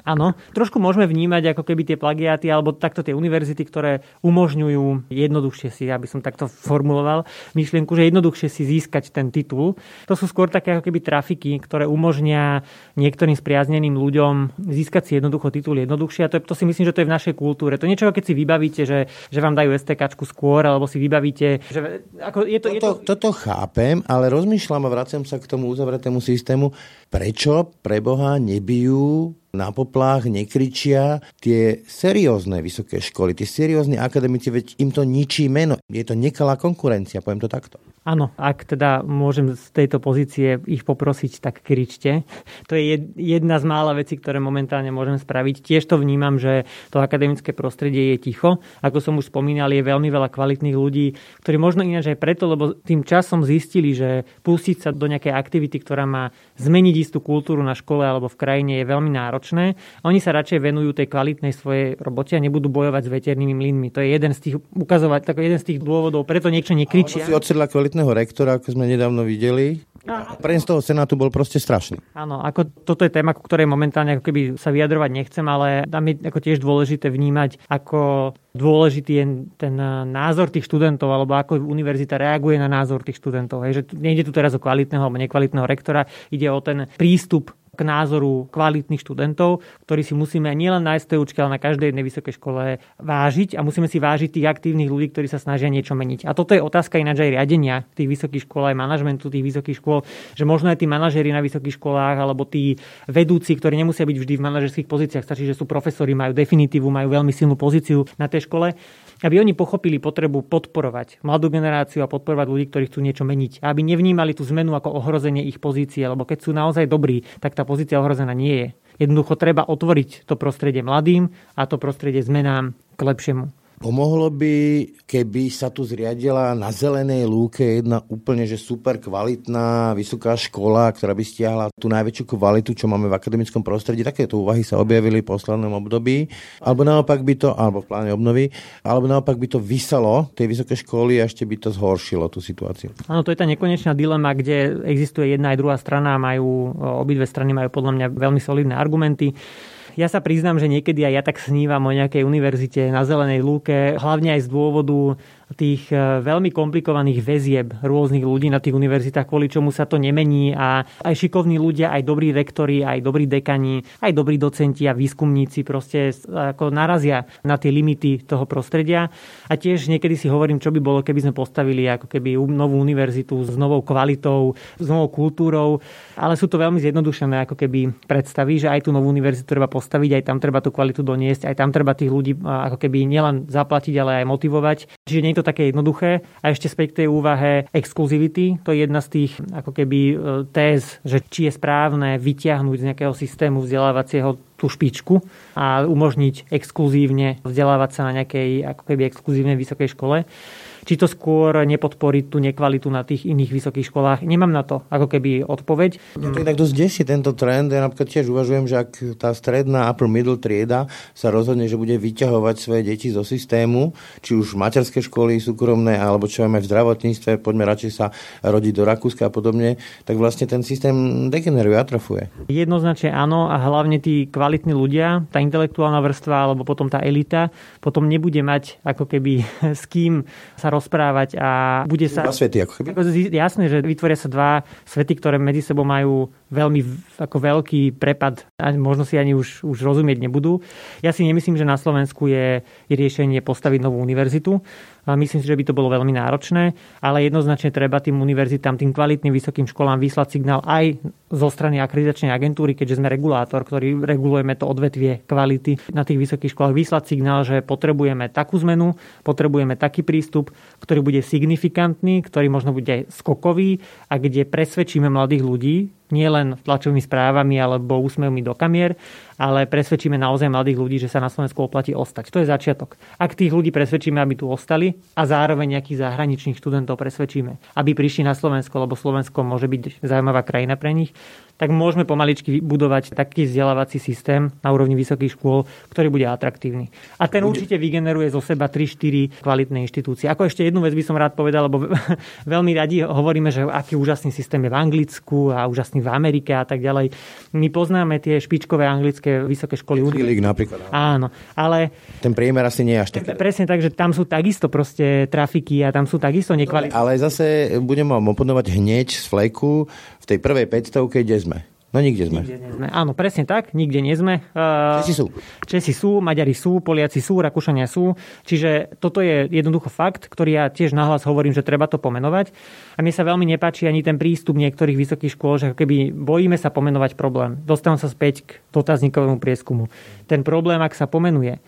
Áno, trošku môžeme vnímať ako keby tie plagiáty, alebo takto tie univerzity, ktoré umožňujú jednoduchšie si, aby som takto formuloval myšlienku, že jednoduchšie si získať ten titul. To sú skôr také ako keby trafiky, ktoré umožňujú umožnia niektorým spriazneným ľuďom získať si jednoducho titul jednoduchšie. A to, to si myslím, že to je v našej kultúre. To niečo, keď si vybavíte, že, že vám dajú STK skôr, alebo si vybavíte, že ako je to, toto, je to... toto chápem, ale rozmýšľam a vraciam sa k tomu uzavretému systému. Prečo pre Boha nebijú na poplách nekričia tie seriózne vysoké školy, tie seriózne akademici, veď im to ničí meno. Je to nekalá konkurencia, poviem to takto. Áno, ak teda môžem z tejto pozície ich poprosiť, tak kričte. To je jedna z mála vecí, ktoré momentálne môžem spraviť. Tiež to vnímam, že to akademické prostredie je ticho. Ako som už spomínal, je veľmi veľa kvalitných ľudí, ktorí možno ináč aj preto, lebo tým časom zistili, že pustiť sa do nejakej aktivity, ktorá má zmeniť istú kultúru na škole alebo v krajine je veľmi náročné náročné. Oni sa radšej venujú tej kvalitnej svojej robote a nebudú bojovať s veternými mlynmi. To je jeden z tých, ukazovať, tak jeden z tých dôvodov, preto niečo nekričia. Alebo si odsedla kvalitného rektora, ako sme nedávno videli. Pre z toho Senátu bol proste strašný. Áno, ako toto je téma, ku ktorej momentálne ako keby sa vyjadrovať nechcem, ale tam je ako tiež dôležité vnímať, ako dôležitý je ten názor tých študentov, alebo ako univerzita reaguje na názor tých študentov. Hej, že nejde tu teraz o kvalitného alebo nekvalitného rektora, ide o ten prístup k názoru kvalitných študentov, ktorí si musíme nielen na STUčke, ale na každej jednej vysokej škole vážiť a musíme si vážiť tých aktívnych ľudí, ktorí sa snažia niečo meniť. A toto je otázka ináč aj riadenia tých vysokých škôl, aj manažmentu tých vysokých škôl, že možno aj tí manažeri na vysokých školách alebo tí vedúci, ktorí nemusia byť vždy v manažerských pozíciách, stačí, že sú profesori, majú definitívu, majú veľmi silnú pozíciu na tej škole, aby oni pochopili potrebu podporovať mladú generáciu a podporovať ľudí, ktorí chcú niečo meniť. Aby nevnímali tú zmenu ako ohrozenie ich pozície, lebo keď sú naozaj dobrí, tak tá pozícia ohrozená nie je. Jednoducho treba otvoriť to prostredie mladým a to prostredie zmenám k lepšiemu. Pomohlo by, keby sa tu zriadila na zelenej lúke jedna úplne že super kvalitná vysoká škola, ktorá by stiahla tú najväčšiu kvalitu, čo máme v akademickom prostredí. Takéto úvahy sa objavili v poslednom období. Alebo naopak by to, alebo v pláne obnovy, alebo naopak by to vysalo tej vysoké školy a ešte by to zhoršilo tú situáciu. Áno, to je tá nekonečná dilema, kde existuje jedna aj druhá strana, majú, obidve strany majú podľa mňa veľmi solidné argumenty. Ja sa priznám, že niekedy aj ja tak snívam o nejakej univerzite na zelenej lúke, hlavne aj z dôvodu tých e, veľmi komplikovaných väzieb rôznych ľudí na tých univerzitách, kvôli čomu sa to nemení a aj šikovní ľudia, aj dobrí rektori, aj dobrí dekani, aj dobrí docenti a výskumníci proste ako narazia na tie limity toho prostredia. A tiež niekedy si hovorím, čo by bolo, keby sme postavili ako keby novú univerzitu s novou kvalitou, s novou kultúrou, ale sú to veľmi zjednodušené ako keby predstavy, že aj tú novú univerzitu treba postaviť, aj tam treba tú kvalitu doniesť, aj tam treba tých ľudí ako keby nielen zaplatiť, ale aj motivovať. Čiže nie je to také jednoduché. A ešte späť k tej úvahe exkluzivity. To je jedna z tých ako keby e, téz, že či je správne vyťahnuť z nejakého systému vzdelávacieho tú špičku a umožniť exkluzívne vzdelávať sa na nejakej ako keby exkluzívnej vysokej škole. Či to skôr nepodporí tú nekvalitu na tých iných vysokých školách. Nemám na to ako keby odpoveď. Ja to inak dosť desí tento trend. Ja napríklad tiež uvažujem, že ak tá stredná upper middle trieda sa rozhodne, že bude vyťahovať svoje deti zo systému, či už materské školy súkromné, alebo čo máme v zdravotníctve, poďme radšej sa rodiť do Rakúska a podobne, tak vlastne ten systém degeneruje, atrofuje. Jednoznačne áno a hlavne tí kvalitní ľudia, tá intelektuálna vrstva alebo potom tá elita, potom nebude mať ako keby [LAUGHS] s kým sa rozprávať a bude sa... Dva svety ako keby? Jasné, že vytvoria sa dva svety, ktoré medzi sebou majú veľmi ako veľký prepad a možno si ani už, už rozumieť nebudú. Ja si nemyslím, že na Slovensku je, je riešenie postaviť novú univerzitu. Myslím si, že by to bolo veľmi náročné, ale jednoznačne treba tým univerzitám, tým kvalitným vysokým školám vyslať signál aj zo strany akreditačnej agentúry, keďže sme regulátor, ktorý regulujeme to odvetvie kvality na tých vysokých školách, vyslať signál, že potrebujeme takú zmenu, potrebujeme taký prístup, ktorý bude signifikantný, ktorý možno bude skokový a kde presvedčíme mladých ľudí, nielen tlačovými správami alebo úsmevmi do kamier, ale presvedčíme naozaj mladých ľudí, že sa na Slovensku oplatí ostať. To je začiatok. Ak tých ľudí presvedčíme, aby tu ostali a zároveň nejakých zahraničných študentov presvedčíme, aby prišli na Slovensko, lebo Slovensko môže byť zaujímavá krajina pre nich, tak môžeme pomaličky budovať taký vzdelávací systém na úrovni vysokých škôl, ktorý bude atraktívny. A ten určite vygeneruje zo seba 3-4 kvalitné inštitúcie. Ako ešte jednu vec by som rád povedal, lebo [LAUGHS] veľmi radi hovoríme, že aký úžasný systém je v Anglicku a úžasný v Amerike a tak ďalej. My poznáme tie špičkové anglické vysoké školy. League napríklad. Áno, ale... Ten priemer asi nie je až taký. Presne tak, že tam sú takisto proste trafiky a tam sú takisto nekvalitné. Ale zase budem vám oponovať hneď z fleku v tej prvej 500, kde sme. No nikde sme. Nikde nie sme. Áno, presne tak, nikde nie sme. Česi sú. Česi sú, Maďari sú, Poliaci sú, Rakúšania sú. Čiže toto je jednoducho fakt, ktorý ja tiež nahlas hovorím, že treba to pomenovať. A mne sa veľmi nepáči ani ten prístup niektorých vysokých škôl, že keby bojíme sa pomenovať problém. Dostanem sa späť k dotazníkovému prieskumu. Ten problém, ak sa pomenuje,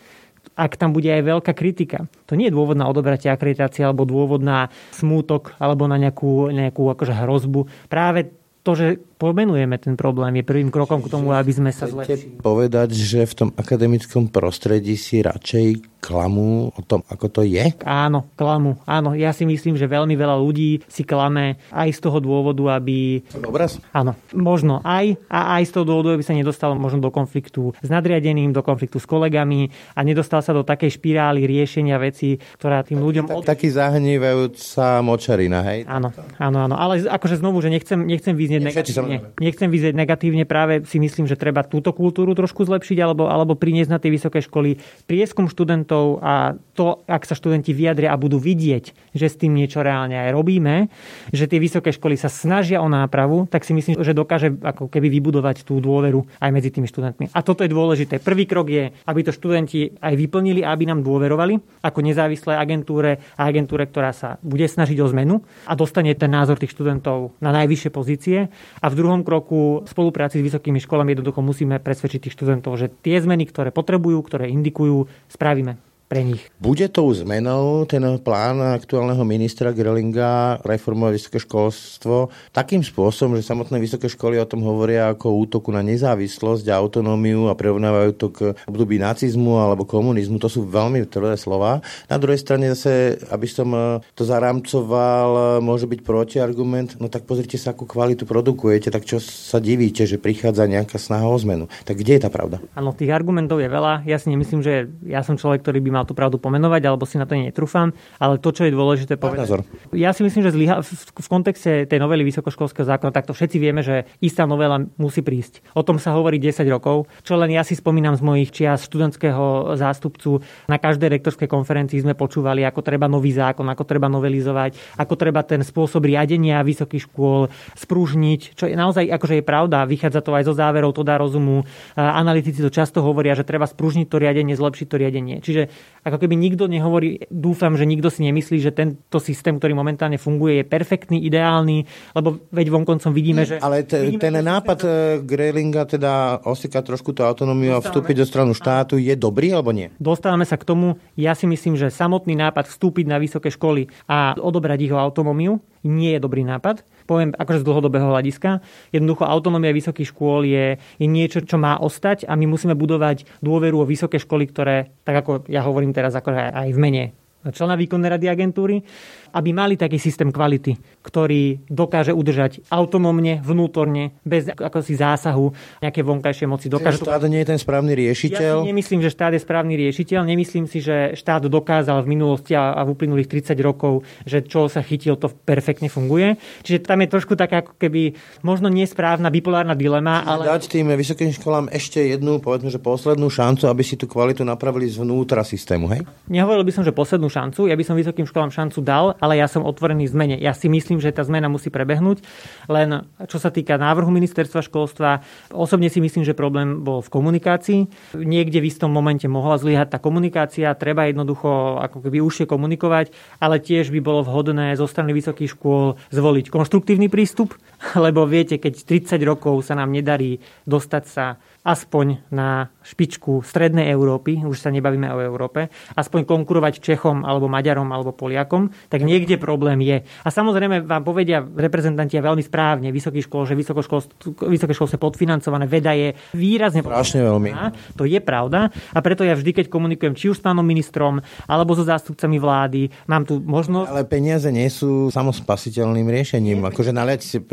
ak tam bude aj veľká kritika. To nie je dôvod na odobratie akreditácie alebo dôvod na smútok alebo na nejakú, nejakú akože hrozbu. Práve to, že pomenujeme ten problém, je prvým krokom k tomu, aby sme sa zlepšili. povedať, že v tom akademickom prostredí si radšej klamú o tom, ako to je? Áno, klamu. Áno, ja si myslím, že veľmi veľa ľudí si klame aj z toho dôvodu, aby... Obraz? Áno, možno aj a aj z toho dôvodu, aby sa nedostal možno do konfliktu s nadriadeným, do konfliktu s kolegami a nedostal sa do takej špirály riešenia veci, ktorá tým ľuďom... Od... Taký zahnívajúca močarina, hej? Áno, áno, áno. Ale akože znovu, že nechcem, nechcem vyznieť negatívne. Nechcem vyznieť negatívne, práve si myslím, že treba túto kultúru trošku zlepšiť alebo, alebo priniesť na tie vysoké školy prieskum študentov a to, ak sa študenti vyjadria a budú vidieť, že s tým niečo reálne aj robíme, že tie vysoké školy sa snažia o nápravu, tak si myslím, že dokáže ako keby vybudovať tú dôveru aj medzi tými študentmi. A toto je dôležité. Prvý krok je, aby to študenti aj vyplnili a aby nám dôverovali ako nezávislé agentúre a agentúre, ktorá sa bude snažiť o zmenu a dostane ten názor tých študentov na najvyššie pozície. A v druhom kroku v spolupráci s vysokými školami jednoducho musíme presvedčiť tých študentov, že tie zmeny, ktoré potrebujú, ktoré indikujú, spravíme pre nich. Bude tou zmenou ten plán aktuálneho ministra Grelinga reformovať vysoké školstvo takým spôsobom, že samotné vysoké školy o tom hovoria ako útoku na nezávislosť a autonómiu a prirovnávajú to k období nacizmu alebo komunizmu. To sú veľmi tvrdé slova. Na druhej strane zase, aby som to zarámcoval, môže byť protiargument, no tak pozrite sa, akú kvalitu produkujete, tak čo sa divíte, že prichádza nejaká snaha o zmenu. Tak kde je tá pravda? Áno, tých argumentov je veľa. Ja si nemyslím, že ja som človek, ktorý by mal mal tú pravdu pomenovať, alebo si na to netrúfam, ale to, čo je dôležité povedať. Názor. Ja si myslím, že zlyha, v, v kontexte tej novely vysokoškolského zákona, tak to všetci vieme, že istá novela musí prísť. O tom sa hovorí 10 rokov, čo len ja si spomínam z mojich čias študentského zástupcu. Na každej rektorskej konferencii sme počúvali, ako treba nový zákon, ako treba novelizovať, ako treba ten spôsob riadenia vysokých škôl spružniť, čo je naozaj akože je pravda, vychádza to aj zo záverov, to dá rozumu. Analytici to často hovoria, že treba spružniť to riadenie, zlepšiť to riadenie. Čiže ako keby nikto nehovorí, dúfam, že nikto si nemyslí, že tento systém, ktorý momentálne funguje, je perfektný, ideálny, lebo veď vonkoncom vidíme, že... Ale te, vidíme, ten nápad e, Grelinga, teda osikať trošku tú autonómiu a vstúpiť do stranu štátu, je dobrý alebo nie? Dostávame sa k tomu. Ja si myslím, že samotný nápad vstúpiť na vysoké školy a odobrať ich autonómiu nie je dobrý nápad. Poviem akože z dlhodobého hľadiska. Jednoducho autonómia vysokých škôl je, je niečo, čo má ostať a my musíme budovať dôveru o vysoké školy, ktoré, tak ako ja hovorím teraz akože aj v mene člena výkonnej rady agentúry, aby mali taký systém kvality, ktorý dokáže udržať autonómne, vnútorne, bez akosi zásahu nejaké vonkajšie moci. Dokáže štát nie je ten správny riešiteľ? Ja si nemyslím, že štát je správny riešiteľ. Nemyslím si, že štát dokázal v minulosti a v uplynulých 30 rokov, že čo sa chytil, to perfektne funguje. Čiže tam je trošku taká ako keby možno nesprávna bipolárna dilema. Ale... Dať tým vysokým školám ešte jednu, povedzme, že poslednú šancu, aby si tú kvalitu napravili zvnútra systému, hej? Nehovoril by som, že poslednú šancu. Ja by som vysokým školám šancu dal, ale ja som otvorený zmene. Ja si myslím, že tá zmena musí prebehnúť. Len čo sa týka návrhu ministerstva školstva, osobne si myslím, že problém bol v komunikácii. Niekde v istom momente mohla zlyhať tá komunikácia, treba jednoducho ako keby užšie komunikovať, ale tiež by bolo vhodné zo strany vysokých škôl zvoliť konštruktívny prístup, [LAUGHS] lebo viete, keď 30 rokov sa nám nedarí dostať sa aspoň na špičku strednej Európy, už sa nebavíme o Európe, aspoň konkurovať Čechom alebo Maďarom alebo Poliakom, tak niekde problém je. A samozrejme vám povedia reprezentanti veľmi správne vysoký škôl, že vysoké školstvo je podfinancované, veda je výrazne Strašne veľmi. To je pravda a preto ja vždy, keď komunikujem či už s pánom ministrom alebo so zástupcami vlády, mám tu možnosť... Ale peniaze nie sú samospasiteľným riešením. Akože naliať si e,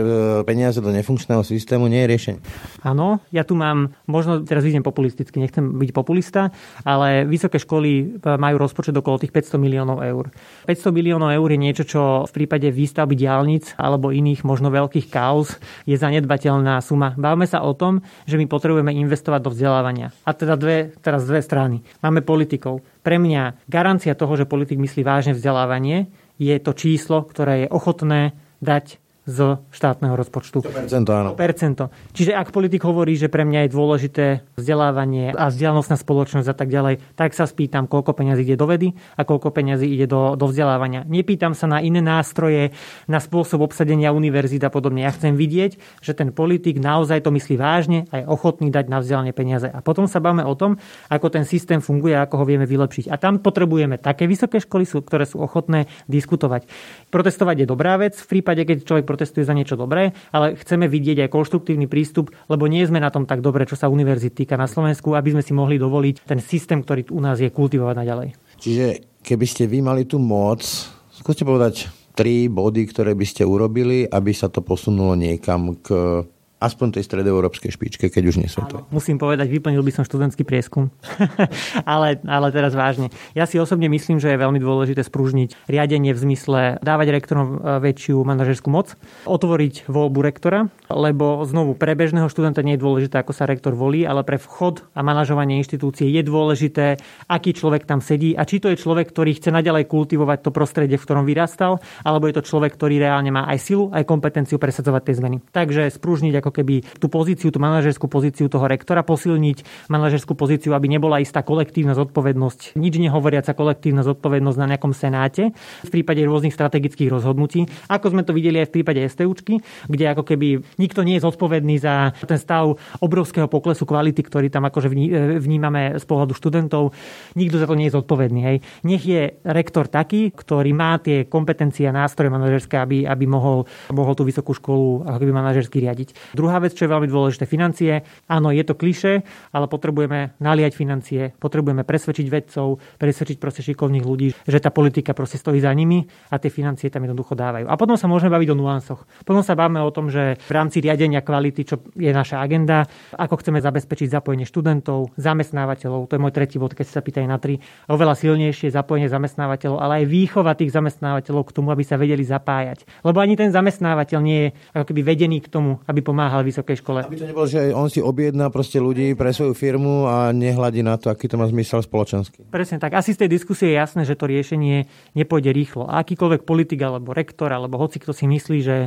peniaze do nefunkčného systému nie je riešenie. Áno, ja tu mám možno teraz vidím populisticky, nechcem byť populista, ale vysoké školy e, majú rozpočet okolo tých 500 miliónov eur. 500 miliónov eur je niečo, čo v prípade výstavby diálnic alebo iných možno veľkých kauz je zanedbateľná suma. Bavme sa o tom, že my potrebujeme investovať do vzdelávania. A teda dve, teraz dve strany. Máme politikov. Pre mňa garancia toho, že politik myslí vážne vzdelávanie, je to číslo, ktoré je ochotné dať z štátneho rozpočtu. Percento, áno. Percento. Čiže ak politik hovorí, že pre mňa je dôležité vzdelávanie a vzdialenosť na spoločnosť a tak ďalej, tak sa spýtam, koľko peňazí ide do vedy a koľko peňazí ide do, do vzdelávania. Nepýtam sa na iné nástroje, na spôsob obsadenia univerzít a podobne. Ja chcem vidieť, že ten politik naozaj to myslí vážne a je ochotný dať na vzdelanie peniaze. A potom sa bavíme o tom, ako ten systém funguje a ako ho vieme vylepšiť. A tam potrebujeme také vysoké školy, ktoré sú ochotné diskutovať. Protestovať je dobrá vec v prípade, keď človek protestuje za niečo dobré, ale chceme vidieť aj konštruktívny prístup, lebo nie sme na tom tak dobre, čo sa univerzit týka na Slovensku, aby sme si mohli dovoliť ten systém, ktorý u nás je, kultivovať naďalej. Čiže keby ste vy mali tú moc, skúste povedať tri body, ktoré by ste urobili, aby sa to posunulo niekam k aspoň tej stredoeurópskej špičke, keď už nie to. Musím povedať, vyplnil by som študentský prieskum. [LAUGHS] ale, ale teraz vážne. Ja si osobne myslím, že je veľmi dôležité sprúžniť riadenie v zmysle dávať rektorom e, väčšiu manažerskú moc, otvoriť voľbu rektora, lebo znovu pre bežného študenta nie je dôležité, ako sa rektor volí, ale pre vchod a manažovanie inštitúcie je dôležité, aký človek tam sedí a či to je človek, ktorý chce naďalej kultivovať to prostredie, v ktorom vyrastal, alebo je to človek, ktorý reálne má aj silu, aj kompetenciu presadzovať tie zmeny. Takže sprúžniť ako ako keby tú pozíciu, tú manažerskú pozíciu toho rektora, posilniť manažerskú pozíciu, aby nebola istá kolektívna zodpovednosť, nič nehovoriaca kolektívna zodpovednosť na nejakom senáte v prípade rôznych strategických rozhodnutí, ako sme to videli aj v prípade STUčky, kde ako keby nikto nie je zodpovedný za ten stav obrovského poklesu kvality, ktorý tam akože vnímame z pohľadu študentov. Nikto za to nie je zodpovedný. Hej. Nech je rektor taký, ktorý má tie kompetencie a nástroje manažerské, aby, aby mohol, mohol tú vysokú školu ako keby manažersky riadiť. Druhá vec, čo je veľmi dôležité, financie. Áno, je to kliše, ale potrebujeme naliať financie, potrebujeme presvedčiť vedcov, presvedčiť proste šikovných ľudí, že tá politika proste stojí za nimi a tie financie tam jednoducho dávajú. A potom sa môžeme baviť o nuansoch. Potom sa bavíme o tom, že v rámci riadenia kvality, čo je naša agenda, ako chceme zabezpečiť zapojenie študentov, zamestnávateľov, to je môj tretí bod, keď sa pýtajú na tri, oveľa silnejšie zapojenie zamestnávateľov, ale aj výchova tých zamestnávateľov k tomu, aby sa vedeli zapájať. Lebo ani ten zamestnávateľ nie je ako keby vedený k tomu, aby pomáhal pomáhal vysokej škole. Aby to nebolo, že on si objedná proste ľudí pre svoju firmu a nehľadí na to, aký to má zmysel spoločenský. Presne tak. Asi z tej diskusie je jasné, že to riešenie nepôjde rýchlo. A akýkoľvek politik alebo rektor alebo hoci kto si myslí, že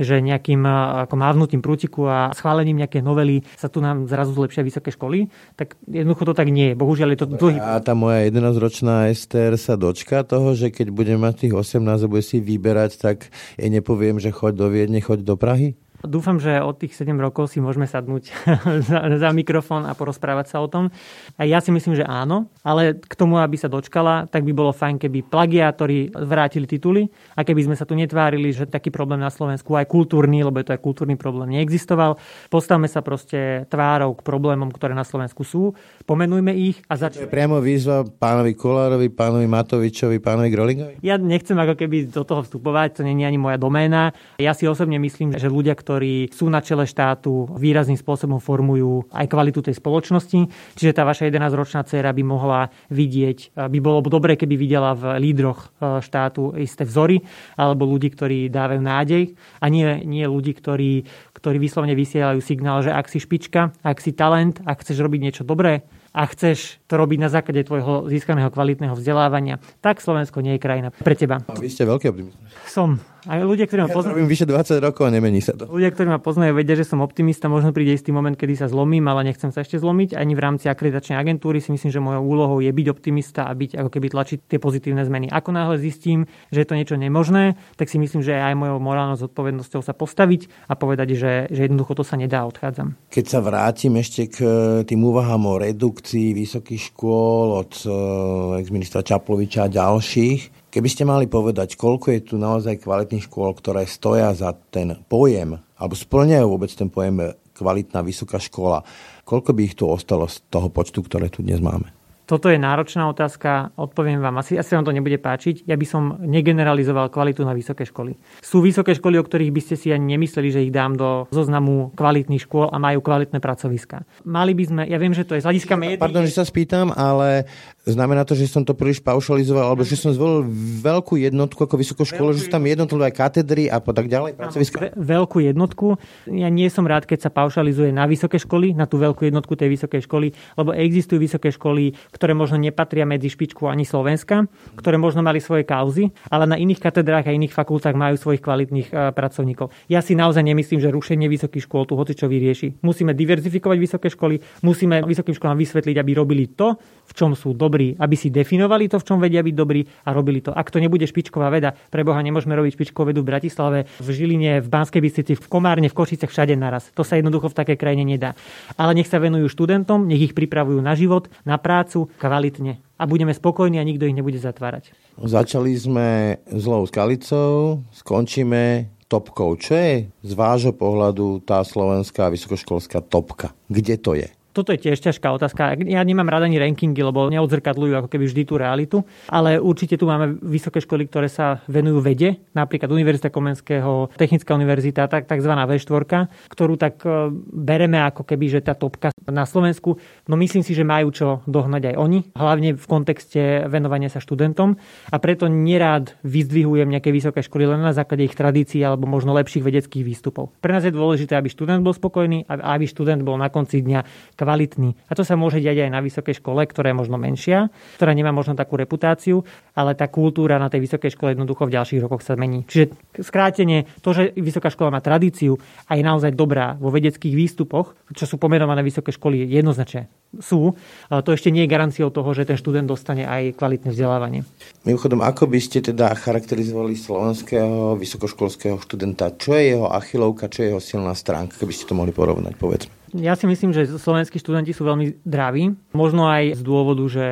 že nejakým ako mávnutím prútiku a schválením nejaké novely sa tu nám zrazu zlepšia vysoké školy, tak jednoducho to tak nie je. Bohužiaľ je to dlhý. A tá moja 11-ročná Ester sa dočka toho, že keď budem mať tých 18 a bude si vyberať, tak jej nepoviem, že choď do Viedne, choď do Prahy? Dúfam, že od tých 7 rokov si môžeme sadnúť [LAUGHS] za, za mikrofón a porozprávať sa o tom. A ja si myslím, že áno, ale k tomu, aby sa dočkala, tak by bolo fajn, keby plagiátori vrátili tituly a keby sme sa tu netvárili, že taký problém na Slovensku aj kultúrny, lebo je to aj kultúrny problém, neexistoval. Postavme sa proste tvárou k problémom, ktoré na Slovensku sú, pomenujme ich a začneme. Priamo výzva pánovi Kolárovi, pánovi Matovičovi, pánovi Grolingovi? Ja nechcem ako keby do toho vstupovať, to nie je ani moja doména. Ja si osobne myslím, že ľudia, ktorí sú na čele štátu, výrazným spôsobom formujú aj kvalitu tej spoločnosti. Čiže tá vaša 11-ročná dcéra by mohla vidieť, by bolo dobre, keby videla v lídroch e, štátu isté vzory, alebo ľudí, ktorí dávajú nádej a nie, nie ľudí, ktorí, ktorí vyslovne vysielajú signál, že ak si špička, ak si talent, ak chceš robiť niečo dobré, a chceš to robiť na základe tvojho získaného kvalitného vzdelávania, tak Slovensko nie je krajina pre teba. A vy ste veľký optimist. Som. A ľudia, ktorí ma poznajú... Ja vyše 20 rokov a nemení sa to. Ľudia, ktorí ma poznajú, vedia, že som optimista. Možno príde istý moment, kedy sa zlomím, ale nechcem sa ešte zlomiť. Ani v rámci akreditačnej agentúry si myslím, že mojou úlohou je byť optimista a byť ako keby tlačiť tie pozitívne zmeny. Ako náhle zistím, že je to niečo nemožné, tak si myslím, že aj mojou morálnou zodpovednosťou sa postaviť a povedať, že, že jednoducho to sa nedá, odchádzam. Keď sa vrátim ešte k tým úvahám o redukcii vysokých škôl od eh, ex-ministra Čaploviča a ďalších, Keby ste mali povedať, koľko je tu naozaj kvalitných škôl, ktoré stoja za ten pojem, alebo splňajú vôbec ten pojem kvalitná vysoká škola, koľko by ich tu ostalo z toho počtu, ktoré tu dnes máme? Toto je náročná otázka, odpoviem vám, asi, asi vám to nebude páčiť. Ja by som negeneralizoval kvalitu na vysoké školy. Sú vysoké školy, o ktorých by ste si ani nemysleli, že ich dám do zoznamu kvalitných škôl a majú kvalitné pracoviska. Mali by sme, ja viem, že to je z hľadiska médií. Pardon, že sa spýtam, ale znamená to, že som to príliš paušalizoval, alebo že som zvolil veľkú jednotku ako vysokú školu, že sú tam jednotlivé katedry a tak ďalej, pracoviska? Veľkú jednotku. Ja nie som rád, keď sa paušalizuje na vysoké školy, na tú veľkú jednotku tej vysokej školy, lebo existujú vysoké školy, ktoré možno nepatria medzi špičku ani Slovenska, ktoré možno mali svoje kauzy, ale na iných katedrách a iných fakultách majú svojich kvalitných e, pracovníkov. Ja si naozaj nemyslím, že rušenie vysokých škôl tu hoci čo vyrieši. Musíme diverzifikovať vysoké školy, musíme vysokým školám vysvetliť, aby robili to, v čom sú dobrí, aby si definovali to, v čom vedia byť dobrí a robili to. Ak to nebude špičková veda, pre Boha nemôžeme robiť špičkovú vedu v Bratislave, v Žiline, v Banskej Bystrici, v Komárne, v Košicech, všade naraz. To sa jednoducho v takej krajine nedá. Ale nech sa venujú študentom, nech ich pripravujú na život, na prácu, kvalitne a budeme spokojní a nikto ich nebude zatvárať. Začali sme zlou skalicou, skončíme topkou. Čo je z vášho pohľadu tá slovenská vysokoškolská topka? Kde to je? Toto je tiež ťažká otázka. Ja nemám rada ani rankingy, lebo neodzrkadľujú ako keby vždy tú realitu. Ale určite tu máme vysoké školy, ktoré sa venujú vede, napríklad Univerzita Komenského, Technická univerzita, tak, tzv. V4, ktorú tak e, bereme ako keby, že tá topka na Slovensku. No myslím si, že majú čo dohnať aj oni, hlavne v kontexte venovania sa študentom. A preto nerád vyzdvihujem nejaké vysoké školy len na základe ich tradícií alebo možno lepších vedeckých výstupov. Pre nás je dôležité, aby študent bol spokojný a aby študent bol na konci dňa kvalitný. A to sa môže diať aj na vysokej škole, ktorá je možno menšia, ktorá nemá možno takú reputáciu, ale tá kultúra na tej vysokej škole jednoducho v ďalších rokoch sa mení. Čiže skrátenie, to, že vysoká škola má tradíciu a je naozaj dobrá vo vedeckých výstupoch, čo sú pomenované vysoké školy, jednoznačne sú, to ešte nie je garanciou toho, že ten študent dostane aj kvalitné vzdelávanie. Mimochodom, ako by ste teda charakterizovali slovenského vysokoškolského študenta? Čo je jeho achilovka, čo je jeho silná stránka, keby ste to mohli porovnať, povedzme? Ja si myslím, že slovenskí študenti sú veľmi zdraví. Možno aj z dôvodu, že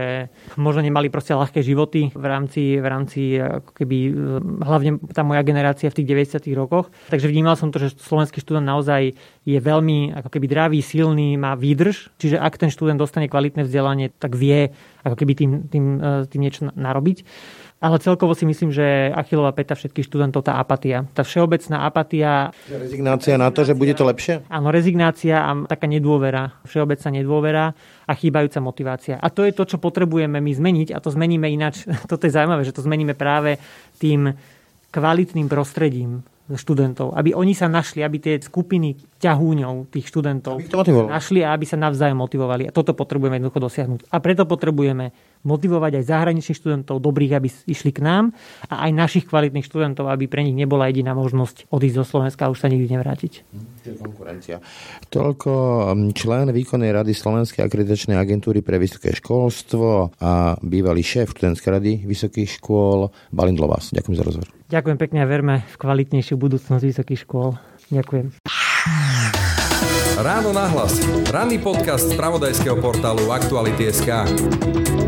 možno nemali proste ľahké životy v rámci, v rámci ako keby, hlavne tá moja generácia v tých 90 rokoch. Takže vnímal som to, že slovenský študent naozaj je veľmi ako keby dravý, silný, má výdrž. Čiže ak ten študent dostane kvalitné vzdelanie, tak vie ako keby tým, tým, tým niečo narobiť. Ale celkovo si myslím, že Achilová peta všetkých študentov tá apatia. Tá všeobecná apatia... Rezignácia na to, že bude to lepšie? Áno, rezignácia a taká nedôvera, všeobecná nedôvera a chýbajúca motivácia. A to je to, čo potrebujeme my zmeniť a to zmeníme ináč. [LAUGHS] Toto je zaujímavé, že to zmeníme práve tým kvalitným prostredím študentov, aby oni sa našli, aby tie skupiny ťahúňov tých študentov našli a aby sa navzájom motivovali. A toto potrebujeme jednoducho dosiahnuť. A preto potrebujeme motivovať aj zahraničných študentov dobrých, aby išli k nám a aj našich kvalitných študentov, aby pre nich nebola jediná možnosť odísť zo Slovenska a už sa nikdy nevrátiť. konkurencia. Toľko um, člen výkonnej rady Slovenskej akreditačnej agentúry pre vysoké školstvo a bývalý šéf študentskej rady vysokých škôl Balindlovás. Ďakujem za rozhovor. Ďakujem pekne a verme v kvalitnejšiu budúcnosť vysokých škôl. Ďakujem. Ráno nahlas. Ranný podcast z pravodajského portálu Aktuality.sk.